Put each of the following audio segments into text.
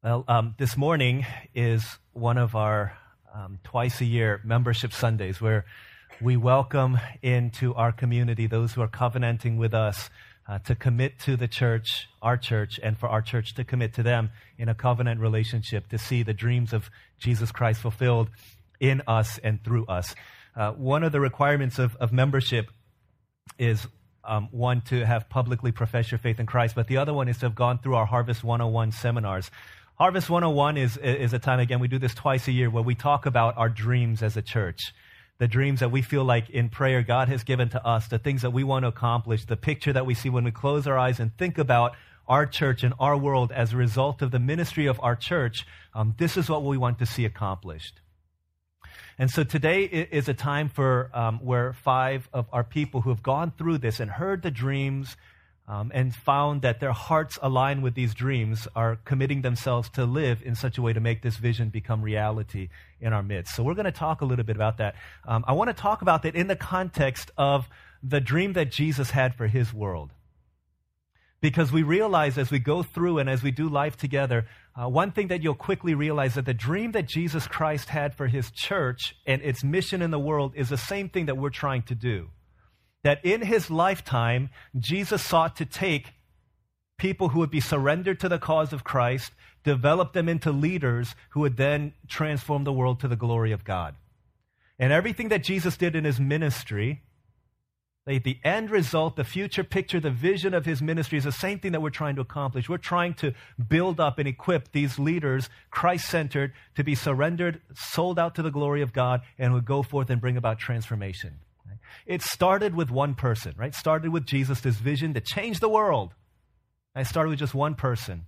Well, um, this morning is one of our um, twice a year membership Sundays where we welcome into our community those who are covenanting with us uh, to commit to the church, our church, and for our church to commit to them in a covenant relationship to see the dreams of Jesus Christ fulfilled in us and through us. Uh, one of the requirements of, of membership is um, one to have publicly professed your faith in Christ, but the other one is to have gone through our Harvest 101 seminars. Harvest 101 is, is a time, again, we do this twice a year where we talk about our dreams as a church. The dreams that we feel like in prayer God has given to us, the things that we want to accomplish, the picture that we see when we close our eyes and think about our church and our world as a result of the ministry of our church. Um, this is what we want to see accomplished. And so today is a time for um, where five of our people who have gone through this and heard the dreams um, and found that their hearts align with these dreams are committing themselves to live in such a way to make this vision become reality in our midst. So we're going to talk a little bit about that. Um, I want to talk about that in the context of the dream that Jesus had for his world. Because we realize as we go through and as we do life together, uh, one thing that you'll quickly realize that the dream that Jesus Christ had for his church and its mission in the world is the same thing that we're trying to do that in his lifetime, Jesus sought to take people who would be surrendered to the cause of Christ, develop them into leaders who would then transform the world to the glory of God. And everything that Jesus did in his ministry, the end result, the future picture, the vision of his ministry is the same thing that we're trying to accomplish. We're trying to build up and equip these leaders, Christ centered, to be surrendered, sold out to the glory of God, and would go forth and bring about transformation. It started with one person, right? Started with Jesus, this vision to change the world. I started with just one person.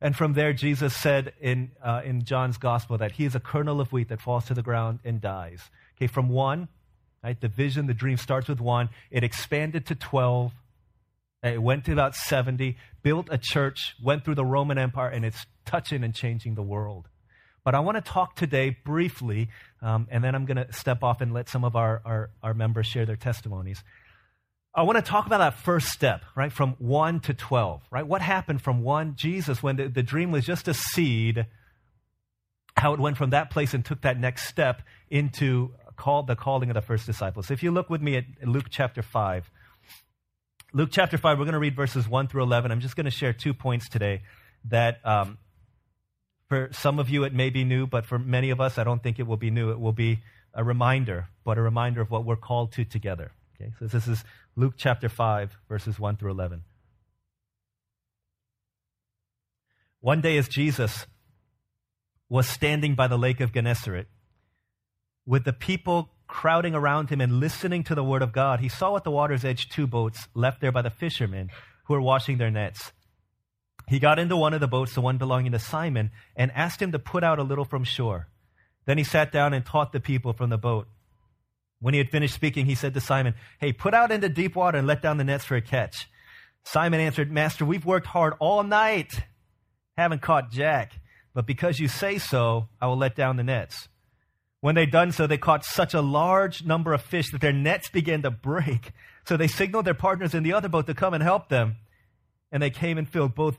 And from there, Jesus said in, uh, in John's gospel that he is a kernel of wheat that falls to the ground and dies. Okay, from one, right, the vision, the dream starts with one. It expanded to 12. It went to about 70, built a church, went through the Roman Empire, and it's touching and changing the world. But I want to talk today briefly, um, and then I'm going to step off and let some of our, our, our members share their testimonies. I want to talk about that first step, right? From 1 to 12, right? What happened from 1, Jesus, when the, the dream was just a seed, how it went from that place and took that next step into call, the calling of the first disciples. If you look with me at Luke chapter 5, Luke chapter 5, we're going to read verses 1 through 11. I'm just going to share two points today that um, for some of you, it may be new, but for many of us, I don't think it will be new. It will be a reminder, but a reminder of what we're called to together. Okay, so this is Luke chapter 5, verses 1 through 11. One day, as Jesus was standing by the lake of Gennesaret, with the people crowding around him and listening to the word of God, he saw at the water's edge two boats left there by the fishermen who were washing their nets. He got into one of the boats, the one belonging to Simon, and asked him to put out a little from shore. Then he sat down and taught the people from the boat. When he had finished speaking, he said to Simon, Hey, put out into deep water and let down the nets for a catch. Simon answered, Master, we've worked hard all night, haven't caught jack, but because you say so, I will let down the nets. When they'd done so, they caught such a large number of fish that their nets began to break. So they signaled their partners in the other boat to come and help them. And they came and filled both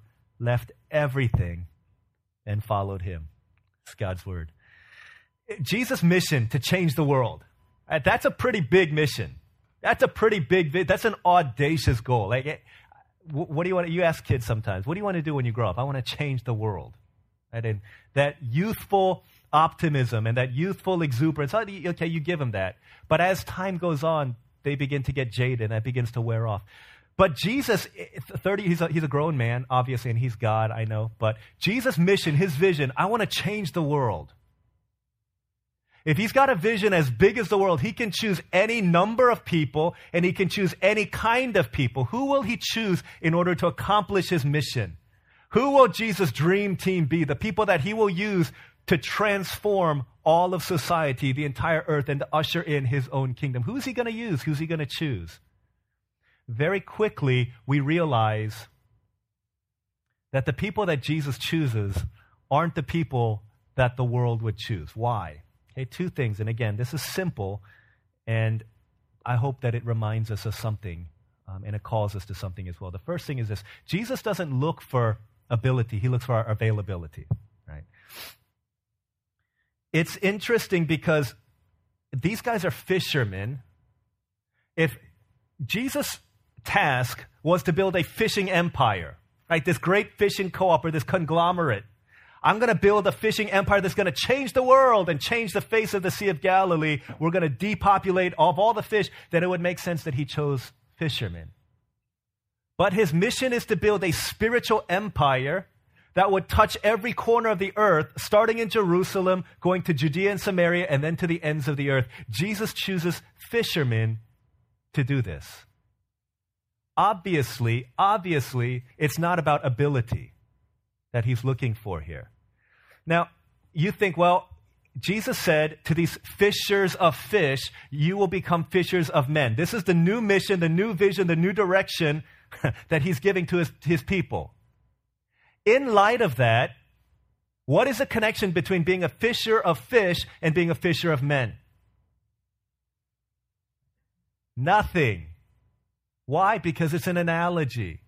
left everything and followed him. It's God's word. Jesus' mission to change the world. Uh, that's a pretty big mission. That's a pretty big, that's an audacious goal. Like, eh, what do you want to, you ask kids sometimes, what do you want to do when you grow up? I want to change the world. Right? And that youthful optimism and that youthful exuberance, oh, okay, you give them that. But as time goes on, they begin to get jaded and that begins to wear off. But Jesus, 30, he's a, he's a grown man, obviously, and he's God, I know. But Jesus' mission, his vision, I want to change the world. If he's got a vision as big as the world, he can choose any number of people and he can choose any kind of people. Who will he choose in order to accomplish his mission? Who will Jesus' dream team be? The people that he will use to transform all of society, the entire earth, and to usher in his own kingdom. Who's he going to use? Who's he going to choose? Very quickly, we realize that the people that Jesus chooses aren't the people that the world would choose. Why? Okay, two things. And again, this is simple, and I hope that it reminds us of something um, and it calls us to something as well. The first thing is this Jesus doesn't look for ability, he looks for our availability, right? It's interesting because these guys are fishermen. If Jesus' task was to build a fishing empire, right, this great fishing co op or this conglomerate, I'm going to build a fishing empire that's going to change the world and change the face of the Sea of Galilee. We're going to depopulate of all the fish. Then it would make sense that he chose fishermen. But his mission is to build a spiritual empire that would touch every corner of the earth, starting in Jerusalem, going to Judea and Samaria, and then to the ends of the earth. Jesus chooses fishermen to do this. Obviously, obviously, it's not about ability that he's looking for here. Now, you think, well, Jesus said to these fishers of fish, you will become fishers of men. This is the new mission, the new vision, the new direction that he's giving to his, his people. In light of that, what is the connection between being a fisher of fish and being a fisher of men? Nothing. Why? Because it's an analogy.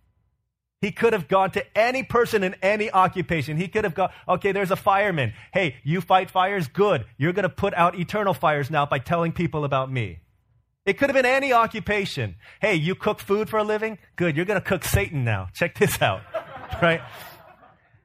He could have gone to any person in any occupation. He could have gone, okay, there's a fireman. Hey, you fight fires? Good. You're going to put out eternal fires now by telling people about me. It could have been any occupation. Hey, you cook food for a living? Good. You're going to cook Satan now. Check this out. right?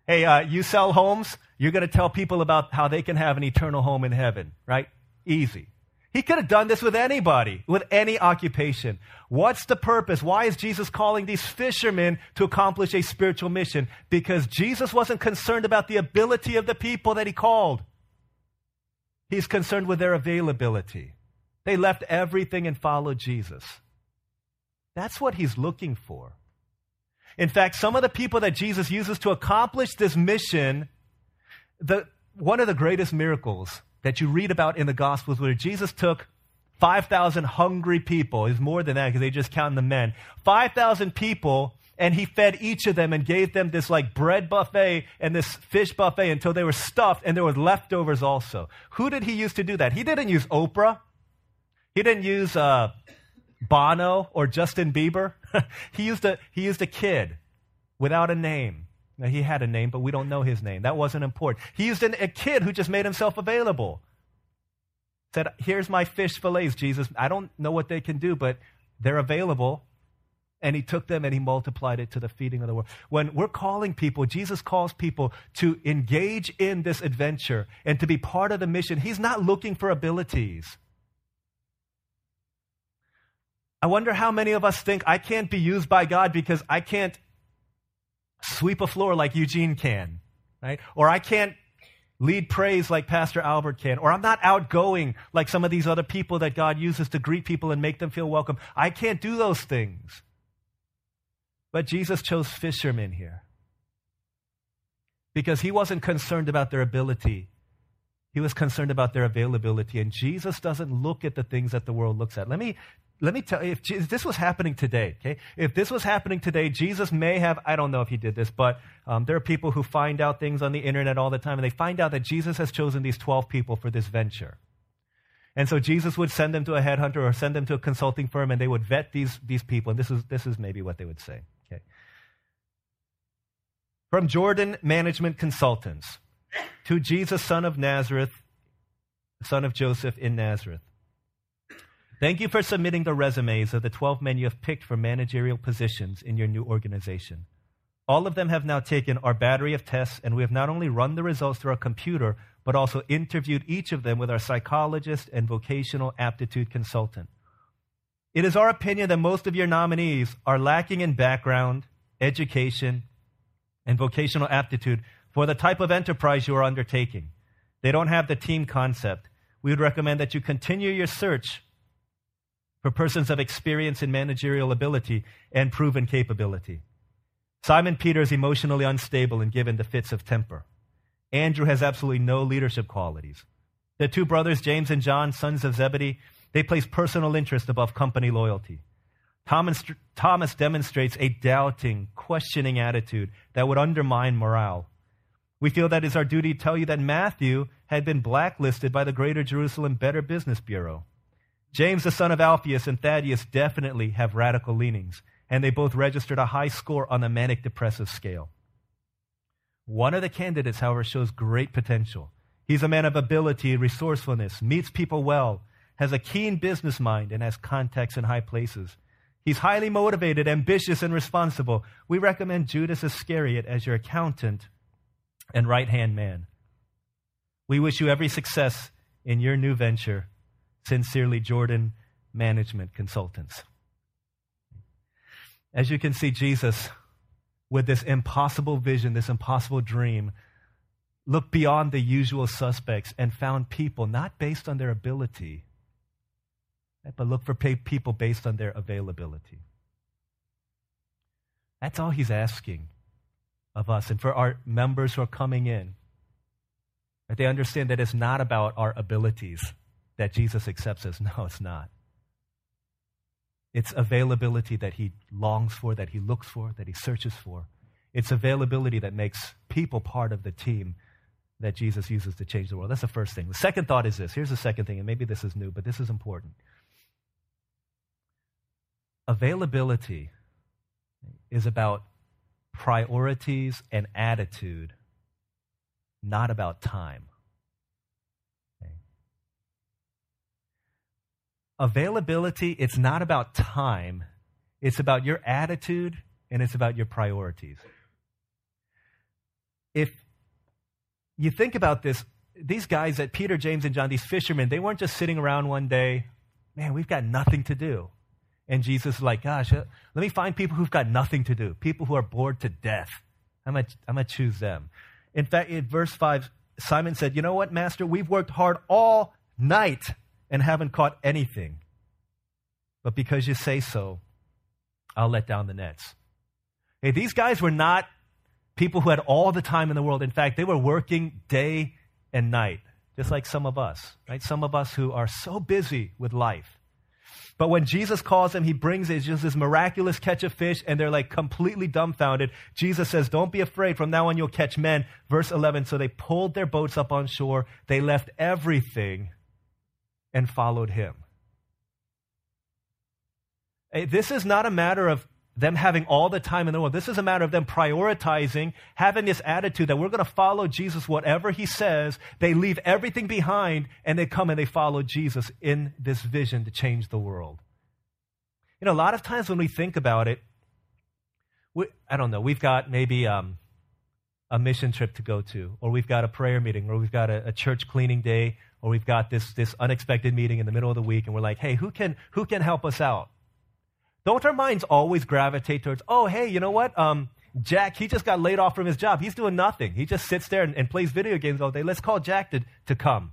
Hey, uh, you sell homes? You're going to tell people about how they can have an eternal home in heaven, right? Easy. He could have done this with anybody, with any occupation. What's the purpose? Why is Jesus calling these fishermen to accomplish a spiritual mission? Because Jesus wasn't concerned about the ability of the people that he called. He's concerned with their availability. They left everything and followed Jesus. That's what he's looking for. In fact, some of the people that Jesus uses to accomplish this mission, the, one of the greatest miracles that you read about in the Gospels where Jesus took 5,000 hungry people, is more than that because they just count the men, 5,000 people, and he fed each of them and gave them this like bread buffet and this fish buffet until they were stuffed and there was leftovers also. Who did he use to do that? He didn't use Oprah. He didn't use uh, Bono or Justin Bieber. he, used a, he used a kid without a name. Now, he had a name, but we don't know his name. That wasn't important. He used an, a kid who just made himself available. Said, Here's my fish fillets, Jesus. I don't know what they can do, but they're available. And he took them and he multiplied it to the feeding of the world. When we're calling people, Jesus calls people to engage in this adventure and to be part of the mission. He's not looking for abilities. I wonder how many of us think I can't be used by God because I can't sweep a floor like Eugene can, right? Or I can't lead praise like Pastor Albert can, or I'm not outgoing like some of these other people that God uses to greet people and make them feel welcome. I can't do those things. But Jesus chose fishermen here because he wasn't concerned about their ability. He was concerned about their availability. And Jesus doesn't look at the things that the world looks at. Let me let me tell you, if, if, this was happening today, okay, if this was happening today, Jesus may have, I don't know if he did this, but um, there are people who find out things on the internet all the time, and they find out that Jesus has chosen these 12 people for this venture. And so Jesus would send them to a headhunter or send them to a consulting firm, and they would vet these, these people. And this is, this is maybe what they would say. Okay. From Jordan Management Consultants to Jesus, son of Nazareth, son of Joseph in Nazareth. Thank you for submitting the resumes of the 12 men you have picked for managerial positions in your new organization. All of them have now taken our battery of tests, and we have not only run the results through our computer, but also interviewed each of them with our psychologist and vocational aptitude consultant. It is our opinion that most of your nominees are lacking in background, education, and vocational aptitude for the type of enterprise you are undertaking. They don't have the team concept. We would recommend that you continue your search for persons of experience in managerial ability and proven capability. Simon Peter is emotionally unstable and given to fits of temper. Andrew has absolutely no leadership qualities. The two brothers, James and John, sons of Zebedee, they place personal interest above company loyalty. Thomas, Thomas demonstrates a doubting, questioning attitude that would undermine morale. We feel that it's our duty to tell you that Matthew had been blacklisted by the Greater Jerusalem Better Business Bureau. James, the son of Alphaeus, and Thaddeus definitely have radical leanings, and they both registered a high score on the manic depressive scale. One of the candidates, however, shows great potential. He's a man of ability, resourcefulness, meets people well, has a keen business mind, and has contacts in high places. He's highly motivated, ambitious, and responsible. We recommend Judas Iscariot as your accountant and right hand man. We wish you every success in your new venture. Sincerely, Jordan Management Consultants. As you can see, Jesus, with this impossible vision, this impossible dream, looked beyond the usual suspects and found people not based on their ability, but look for people based on their availability. That's all he's asking of us and for our members who are coming in. That they understand that it's not about our abilities that Jesus accepts us. No, it's not. It's availability that he longs for, that he looks for, that he searches for. It's availability that makes people part of the team that Jesus uses to change the world. That's the first thing. The second thought is this. Here's the second thing, and maybe this is new, but this is important. Availability is about priorities and attitude, not about time. Availability, it's not about time, it's about your attitude and it's about your priorities. If you think about this, these guys that Peter, James, and John, these fishermen, they weren't just sitting around one day, man, we've got nothing to do. And Jesus is like, gosh, uh, let me find people who've got nothing to do, people who are bored to death. I'm going to I'm going to choose them. In fact, in verse 5, Simon said, You know what, Master? We've worked hard all night and haven't caught anything. But because you say so, I'll let down the nets. Hey, these guys were not people who had all the time in the world. In fact, they were working day and night, just like some of us, right? Some of us who are so busy with life but when Jesus calls them, he brings it, just this miraculous catch of fish, and they're like completely dumbfounded. Jesus says, Don't be afraid. From now on, you'll catch men. Verse 11 So they pulled their boats up on shore, they left everything and followed him. This is not a matter of them having all the time in the world. This is a matter of them prioritizing, having this attitude that we're going to follow Jesus whatever he says. They leave everything behind and they come and they follow Jesus in this vision to change the world. You know, a lot of times when we think about it, we, I don't know, we've got maybe um, a mission trip to go to, or we've got a prayer meeting, or we've got a, a church cleaning day, or we've got this, this unexpected meeting in the middle of the week, and we're like, hey, who can, who can help us out? Don't our minds always gravitate towards, oh, hey, you know what? Um, Jack, he just got laid off from his job. He's doing nothing. He just sits there and, and plays video games all day. Let's call Jack to, to come.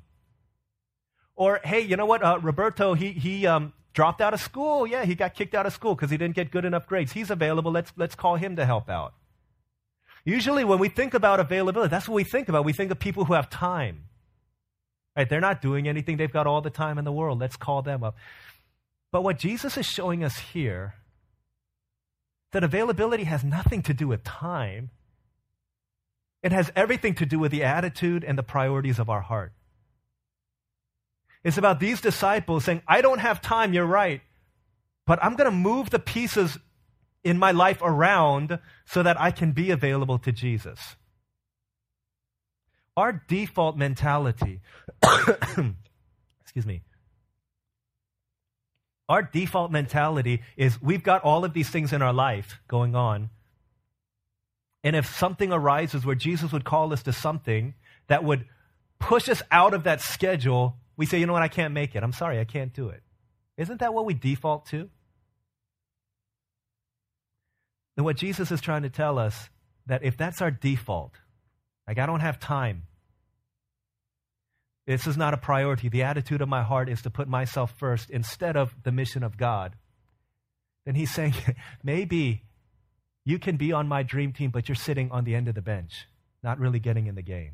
Or, hey, you know what? Uh, Roberto, he, he um, dropped out of school. Yeah, he got kicked out of school because he didn't get good enough grades. He's available. Let's, let's call him to help out. Usually, when we think about availability, that's what we think about. We think of people who have time. Right? They're not doing anything. They've got all the time in the world. Let's call them up. But what Jesus is showing us here that availability has nothing to do with time. It has everything to do with the attitude and the priorities of our heart. It's about these disciples saying, I don't have time, you're right, but I'm going to move the pieces in my life around so that I can be available to Jesus. Our default mentality, excuse me, our default mentality is we've got all of these things in our life going on. And if something arises where Jesus would call us to something that would push us out of that schedule, we say, you know what, I can't make it. I'm sorry, I can't do it. Isn't that what we default to? And what Jesus is trying to tell us that if that's our default, like I don't have time, this is not a priority. The attitude of my heart is to put myself first instead of the mission of God. Then he's saying, maybe You can be on my dream team, but you're sitting on the end of the bench, not really getting in the game.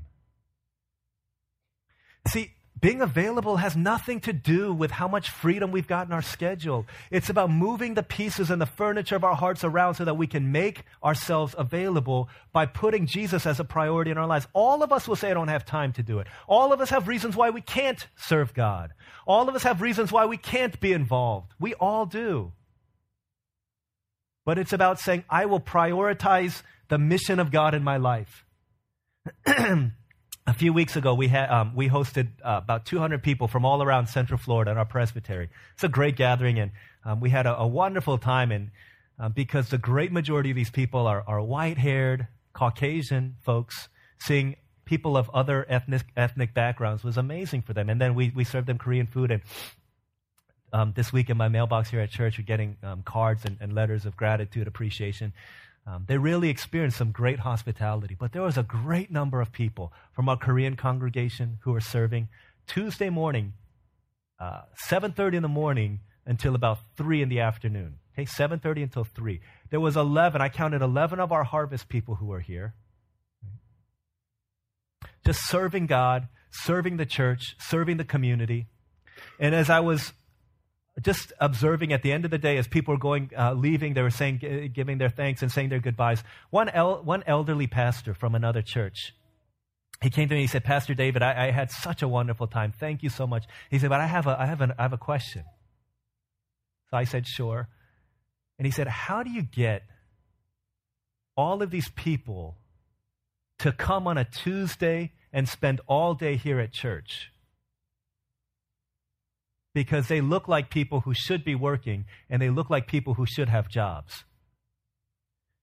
See, being available has nothing to do with how much freedom we've got in our schedule. It's about moving the pieces and the furniture of our hearts around so that we can make ourselves available by putting Jesus as a priority in our lives. All of us will say, I don't have time to do it. All of us have reasons why we can't serve God. All of us have reasons why we can't be involved. We all do. But it's about saying, I will prioritize the mission of God in my life. a few weeks ago, we, had, um, we hosted uh, about 200 people from all around Central Florida at our presbytery. It's a great gathering, and um, we had a, a, wonderful time. And um, because the great majority of these people are, are white-haired, Caucasian folks, seeing people of other ethnic, ethnic backgrounds was amazing for them. And then we, we served them Korean food, and um, this week in my mailbox here at church, we're getting um, cards and, and, letters of gratitude, appreciation. Um, they really experienced some great hospitality, but there was a great number of people from our Korean congregation who were serving Tuesday morning, uh, 7.30 in the morning until about 3 in the afternoon. Okay, 7.30 until 3. There was 11, I counted 11 of our harvest people who were here. Just serving God, serving the church, serving the community. And as I was just observing at the end of the day as people were going, uh, leaving, they were saying, giving their thanks and saying their goodbyes. One, el- one elderly pastor from another church, he came to me. And he said, Pastor David, I, I, had such a wonderful time. Thank you so much. He said, but I have a, I have, an, I have a question. So I said, sure. And he said, how do you get all of these people to come on a Tuesday and spend all day here at church? Because they look like people who should be working and they look like people who should have jobs.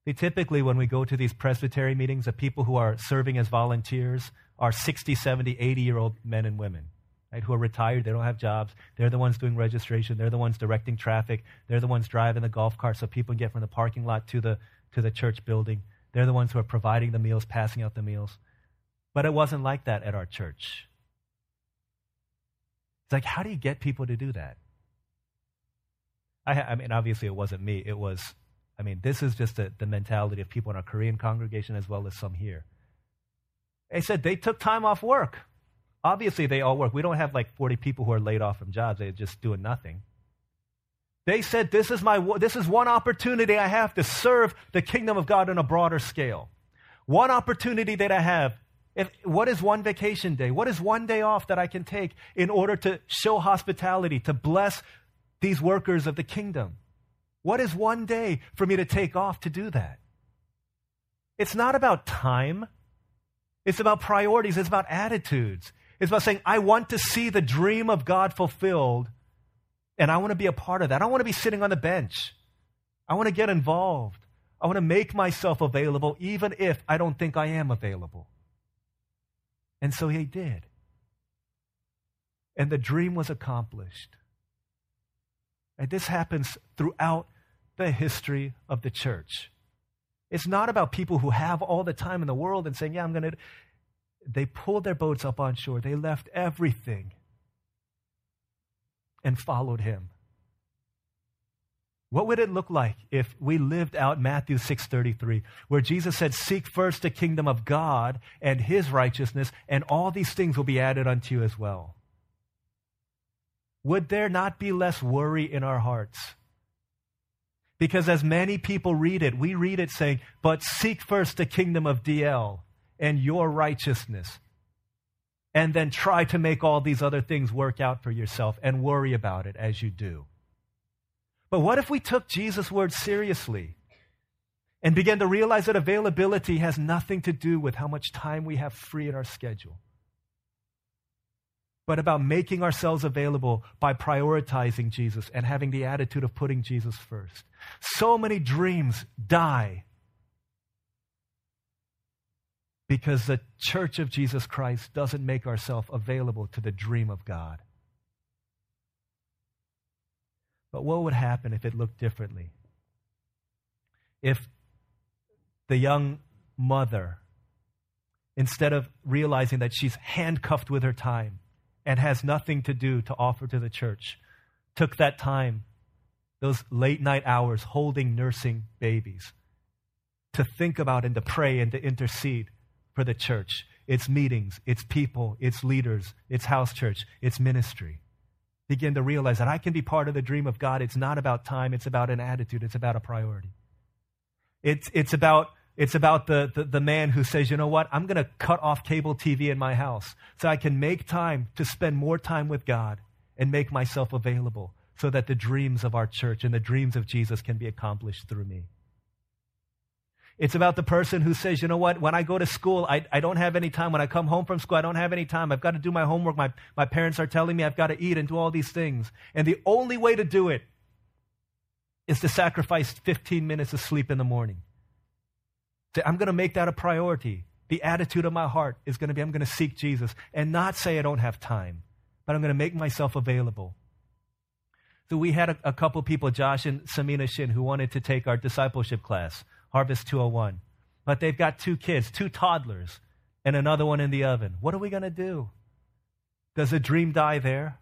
They typically, when we go to these presbytery meetings, the people who are serving as volunteers are 60, 70, 80 year old men and women. Right, who are retired, they don't have jobs. They're the ones doing registration. They're the ones directing traffic. They're the ones driving the golf cart so people can get from the parking lot to the, to the church building. They're the ones who are providing the meals, passing out the meals. But it wasn't like that at our church. It's like, how do you get people to do that? I, I mean, obviously, it wasn't me. It was, I mean, this is just the, the mentality of people in our Korean congregation as well as some here. They said they took time off work. Obviously, they all work. We don't have like 40 people who are laid off from jobs. They're just doing nothing. They said, this is, my, this is one opportunity I have to serve the kingdom of God on a broader scale. One opportunity that I have if, what is one vacation day? What is one day off that I can take in order to show hospitality, to bless these workers of the kingdom? What is one day for me to take off to do that? It's not about time. It's about priorities. It's about attitudes. It's about saying, I want to see the dream of God fulfilled, and I want to be a part of that. I don't want to be sitting on the bench. I want to get involved. I want to make myself available, even if I don't think I am available. And so he did. And the dream was accomplished. And this happens throughout the history of the church. It's not about people who have all the time in the world and saying, Yeah, I'm going to. They pulled their boats up on shore. They left everything and followed him. What would it look like if we lived out Matthew 6:33 where Jesus said seek first the kingdom of God and his righteousness and all these things will be added unto you as well? Would there not be less worry in our hearts? Because as many people read it, we read it saying, "But seek first the kingdom of DL and your righteousness." And then try to make all these other things work out for yourself and worry about it as you do. But what if we took Jesus' word seriously and began to realize that availability has nothing to do with how much time we have free in our schedule, but about making ourselves available by prioritizing Jesus and having the attitude of putting Jesus first? So many dreams die because the church of Jesus Christ doesn't make ourselves available to the dream of God. But what would happen if it looked differently? If the young mother, instead of realizing that she's handcuffed with her time and has nothing to do to offer to the church, took that time, those late night hours holding nursing babies, to think about and to pray and to intercede for the church. It's meetings, it's people, it's leaders, it's house church, it's ministry. Begin to realize that I can be part of the dream of God. It's not about time, it's about an attitude, it's about a priority. It's, it's about it's about the, the, the, man who says, you know what, I'm going to cut off cable TV in my house so I can make time to spend more time with God and make myself available so that the dreams of our church and the dreams of Jesus can be accomplished through me. It's about the person who says, you know what, when I go to school, I, I don't have any time. When I come home from school, I don't have any time. I've got to do my homework. My, my parents are telling me I've got to eat and do all these things. And the only way to do it is to sacrifice 15 minutes of sleep in the morning. I'm going to make that a priority. The attitude of my heart is going to be I'm going to seek Jesus and not say I don't have time, but I'm going to make myself available. So we had a, a couple people, Josh and Samina Shin, who wanted to take our discipleship class, Harvest 201. But they've got two kids, two toddlers, and another one in the oven. What are we going to do? Does a dream die there?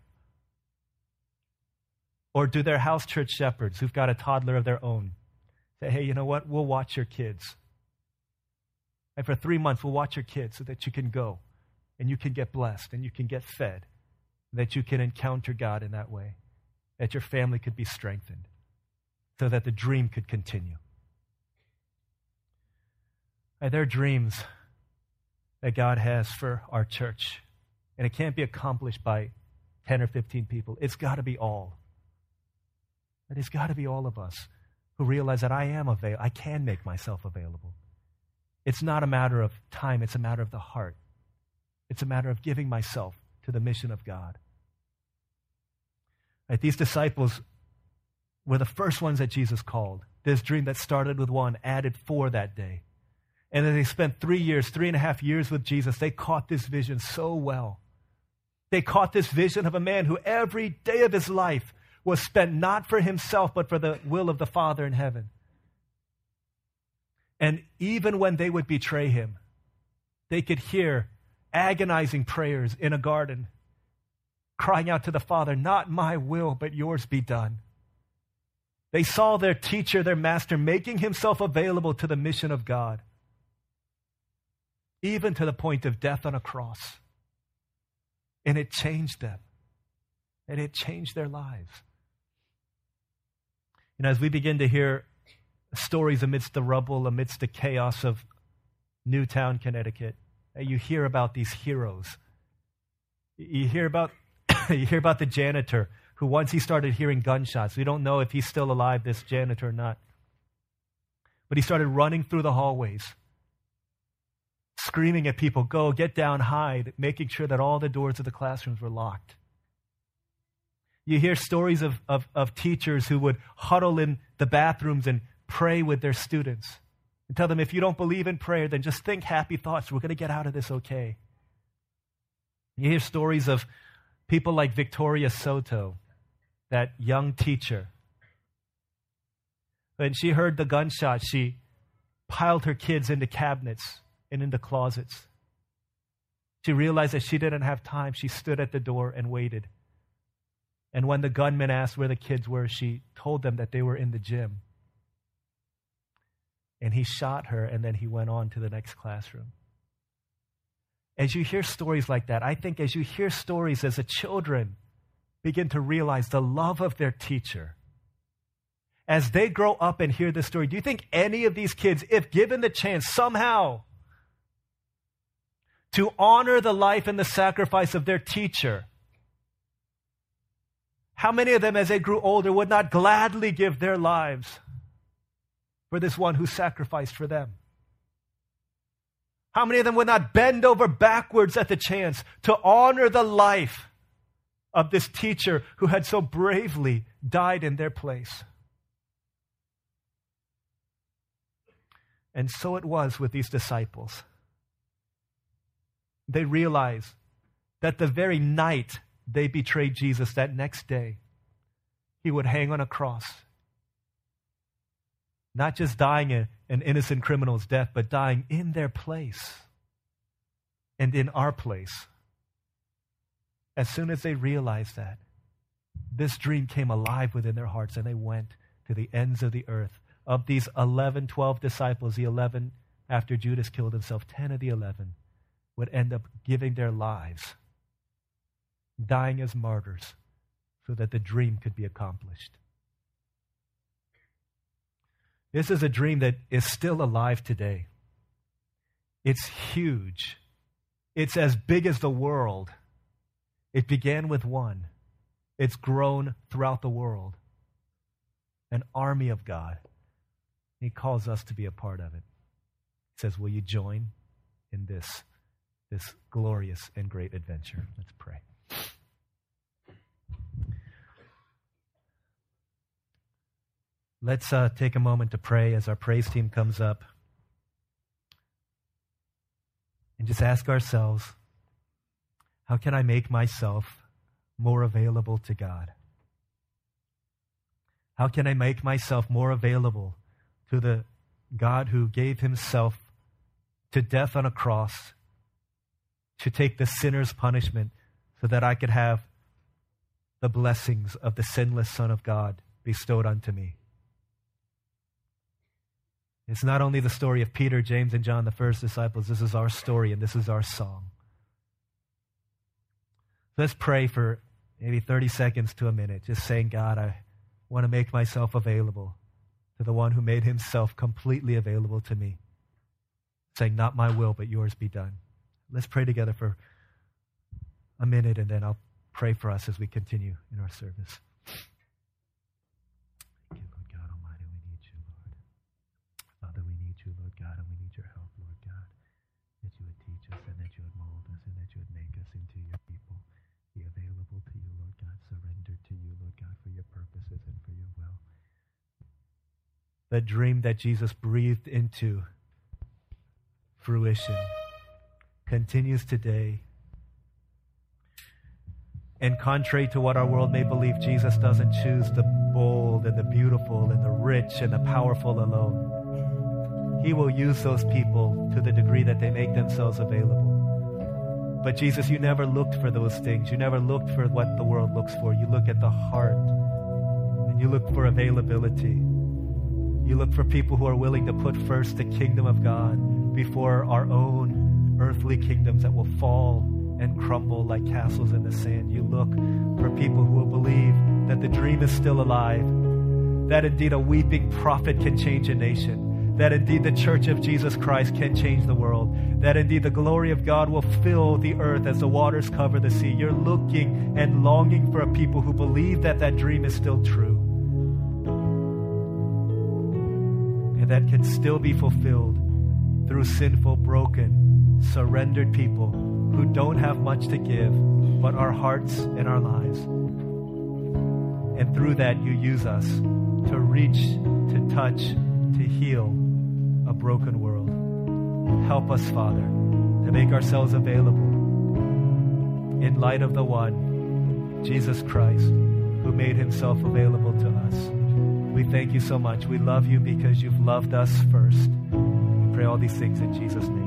Or do their house church shepherds who've got a toddler of their own say, hey, you know what? We'll watch your kids. And for three months, we'll watch your kids so that you can go and you can get blessed and you can get fed, that you can encounter God in that way, that your family could be strengthened, so that the dream could continue. There are dreams that God has for our church, and it can't be accomplished by 10 or 15 people. It's got to be all. It has got to be all of us who realize that I am available. I can make myself available. It's not a matter of time, it's a matter of the heart. It's a matter of giving myself to the mission of God. Right, these disciples were the first ones that Jesus called. This dream that started with one added four that day. And then they spent three years, three and a half years with Jesus. They caught this vision so well. They caught this vision of a man who every day of his life was spent not for himself, but for the will of the Father in heaven. And even when they would betray him, they could hear agonizing prayers in a garden, crying out to the Father, Not my will, but yours be done. They saw their teacher, their master, making himself available to the mission of God, even to the point of death on a cross. And it changed them, and it changed their lives. You know, as we begin to hear stories amidst the rubble, amidst the chaos of Newtown, Connecticut. You hear about these heroes. You hear about, you hear about the janitor who, once he started hearing gunshots, we don't know if he's still alive, this janitor or not. But he started running through the hallways, screaming at people, Go, get down, hide, making sure that all the doors of the classrooms were locked. You hear stories of, of, of teachers who would huddle in the bathrooms and pray with their students and tell them if you don't believe in prayer, then just think happy thoughts. We're going to get out of this okay. You hear stories of people like Victoria Soto, that young teacher. When she heard the gunshot, she piled her kids into cabinets and in the closets. She realized that she didn't have time. She stood at the door and waited. And when the gunman asked where the kids were, she told them that they were in the gym and he shot her, and then he went on to the next classroom. As you hear stories like that, I think as you hear stories as a children begin to realize the love of their teacher, as they grow up and hear this story, do you think any of these kids, if given the chance somehow to honor the life and the sacrifice of their teacher, how many of them, as they grew older, would not gladly give their lives for this one who sacrificed for them? How many of them would not bend over backwards at the chance to honor the life of this teacher who had so bravely died in their place? And so it was with these disciples. They realize that the very night they betrayed Jesus, that next day, he would hang on a cross not just dying an innocent criminal's death, but dying in their place and in our place. As soon as they realized that, this dream came alive within their hearts and they went to the ends of the earth of these 11, 12 disciples, the 11 after Judas killed himself, 10 of the 11 would end up giving their lives, dying as martyrs, so that the dream could be accomplished. This is a dream that is still alive today. It's huge. It's as big as the world. It began with one. It's grown throughout the world. An army of God. He calls us to be a part of it. He says, Will you join in this, this glorious and great adventure? Let's pray. Let's uh, take a moment to pray as our praise team comes up. And just ask ourselves how can I make myself more available to God? How can I make myself more available to the God who gave himself to death on a cross to take the sinner's punishment so that I could have the blessings of the sinless Son of God bestowed unto me? It's not only the story of Peter, James, and John, the first disciples. This is our story and this is our song. Let's pray for maybe 30 seconds to a minute, just saying, God, I want to make myself available to the one who made himself completely available to me. Saying, Not my will, but yours be done. Let's pray together for a minute and then I'll pray for us as we continue in our service. Thank you, Lord God Almighty. We need you, Lord. Father, we need you, Lord God, and we need your help, Lord God, that you would teach us and that you would mold us and that you would make us into your people. Be available to you, Lord God, surrendered to you, Lord God, for your purposes and for your will. The dream that Jesus breathed into fruition continues today. And contrary to what our world may believe, Jesus doesn't choose the bold and the beautiful and the rich and the powerful alone. He will use those people to the degree that they make themselves available. But Jesus, you never looked for those things. You never looked for what the world looks for. You look at the heart and you look for availability. You look for people who are willing to put first the kingdom of God before our own earthly kingdoms that will fall and crumble like castles in the sand. You look for people who will believe that the dream is still alive, that indeed a weeping prophet can change a nation, that indeed the church of Jesus Christ can change the world, that indeed the glory of God will fill the earth as the waters cover the sea. You're looking and longing for a people who believe that that dream is still true. And that can still be fulfilled through sinful, broken, surrendered people who don't have much to give but our hearts and our lives. And through that, you use us to reach, to touch, to heal a broken world. Help us, Father, to make ourselves available in light of the one, Jesus Christ, who made himself available to us. We thank you so much. We love you because you've loved us first. We pray all these things in Jesus' name.